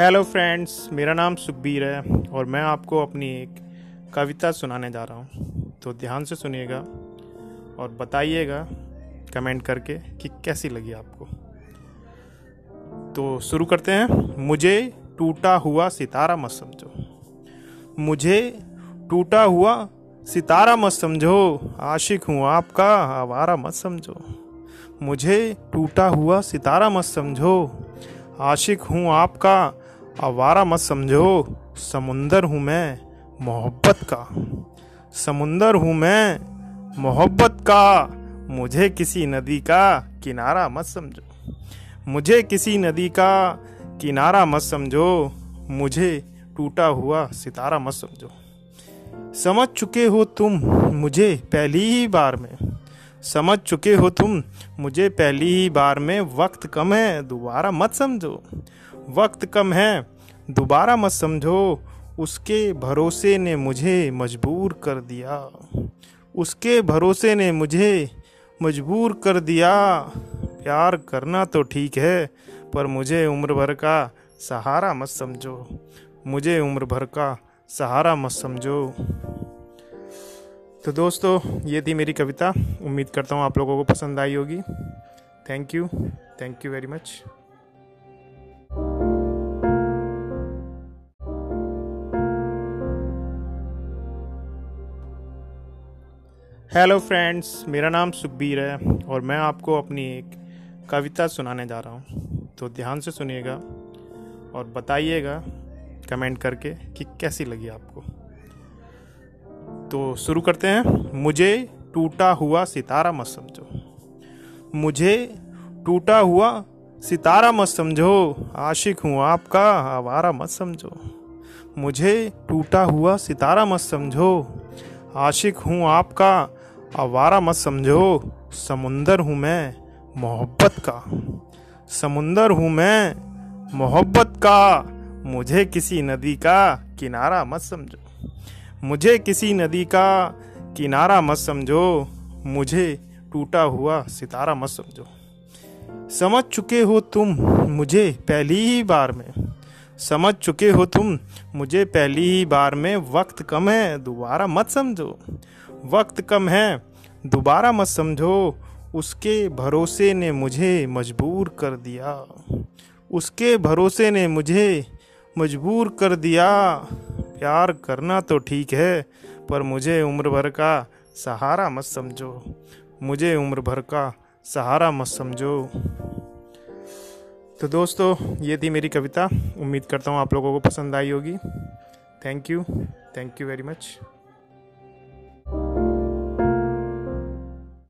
Hello friends मेरा नाम सुखबीर है और मैं आपको अपनी एक कविता सुनाने जा रहा हूँ। तो ध्यान से सुनिएगा और बताइएगा कमेंट करके कि कैसी लगी आपको। तो शुरू करते हैं। मुझे टूटा हुआ सितारा मत समझो। मुझे टूटा हुआ सितारा मत समझो। आशिक हूँ आपका, आवारा मत समझो। मुझे टूटा हुआ सितारा मत समझो। आशिक हूँ आपका आवारा मत समझो, समुंदर हूँ मैं, मोहब्बत का। समुंदर हूँ मैं, मोहब्बत का। मुझे किसी नदी का किनारा मत समझो। मुझे किसी नदी का किनारा मत समझो। मुझे टूटा हुआ सितारा मत समझो। समझ चुके हो तुम मुझे पहली ही बार में। समझ चुके हो तुम मुझे पहली ही बार में। वक्त कम है, दोबारा मत समझो। वक्त कम है, दोबारा मत समझो, उसके भरोसे ने मुझे मजबूर कर दिया। उसके भरोसे ने मुझे मजबूर कर दिया। प्यार करना तो ठीक है, पर मुझे उम्र भर का सहारा मत समझो। मुझे उम्र भर का सहारा मत समझो। तो दोस्तों, ये थी मेरी कविता। उम्मीद करता हूँ आप लोगों को पसंद आई होगी। Thank you thank you very much hello friends मेरा नाम सुखबीर है और मैं आपको अपनी एक कविता सुनाने जा रहा हूँ। तो ध्यान से सुनिएगा और बताइएगा कमेंट करके कि कैसी लगी आपको। तो शुरू करते हैं। मुझे टूटा हुआ सितारा मत समझो। मुझे टूटा हुआ सितारा मत समझो। आशिक हूँ आपका, आवारा मत समझो। मुझे टूटा हुआ सितारा मत समझो। आशिक हूँ आपका आवारा मत समझो, समुंदर हूँ मैं, मोहब्बत का। समुंदर हूँ मैं, मोहब्बत का। मुझे किसी नदी का किनारा मत समझो। मुझे किसी नदी का किनारा मत समझो। मुझे टूटा हुआ सितारा मत समझो। समझ चुके हो तुम मुझे पहली ही बार में। समझ चुके हो तुम मुझे पहली ही बार में। वक्त कम है, दोबारा मत समझो। वक्त कम है, दोबारा मत समझो, उसके भरोसे ने मुझे मजबूर कर दिया। उसके भरोसे ने मुझे मजबूर कर दिया। प्यार करना तो ठीक है, पर मुझे उम्र भर का सहारा मत समझो। मुझे उम्र भर का सहारा मत समझो। तो दोस्तों, ये थी मेरी कविता। उम्मीद करता हूँ आप लोगों को पसंद आई होगी। Thank you thank you very much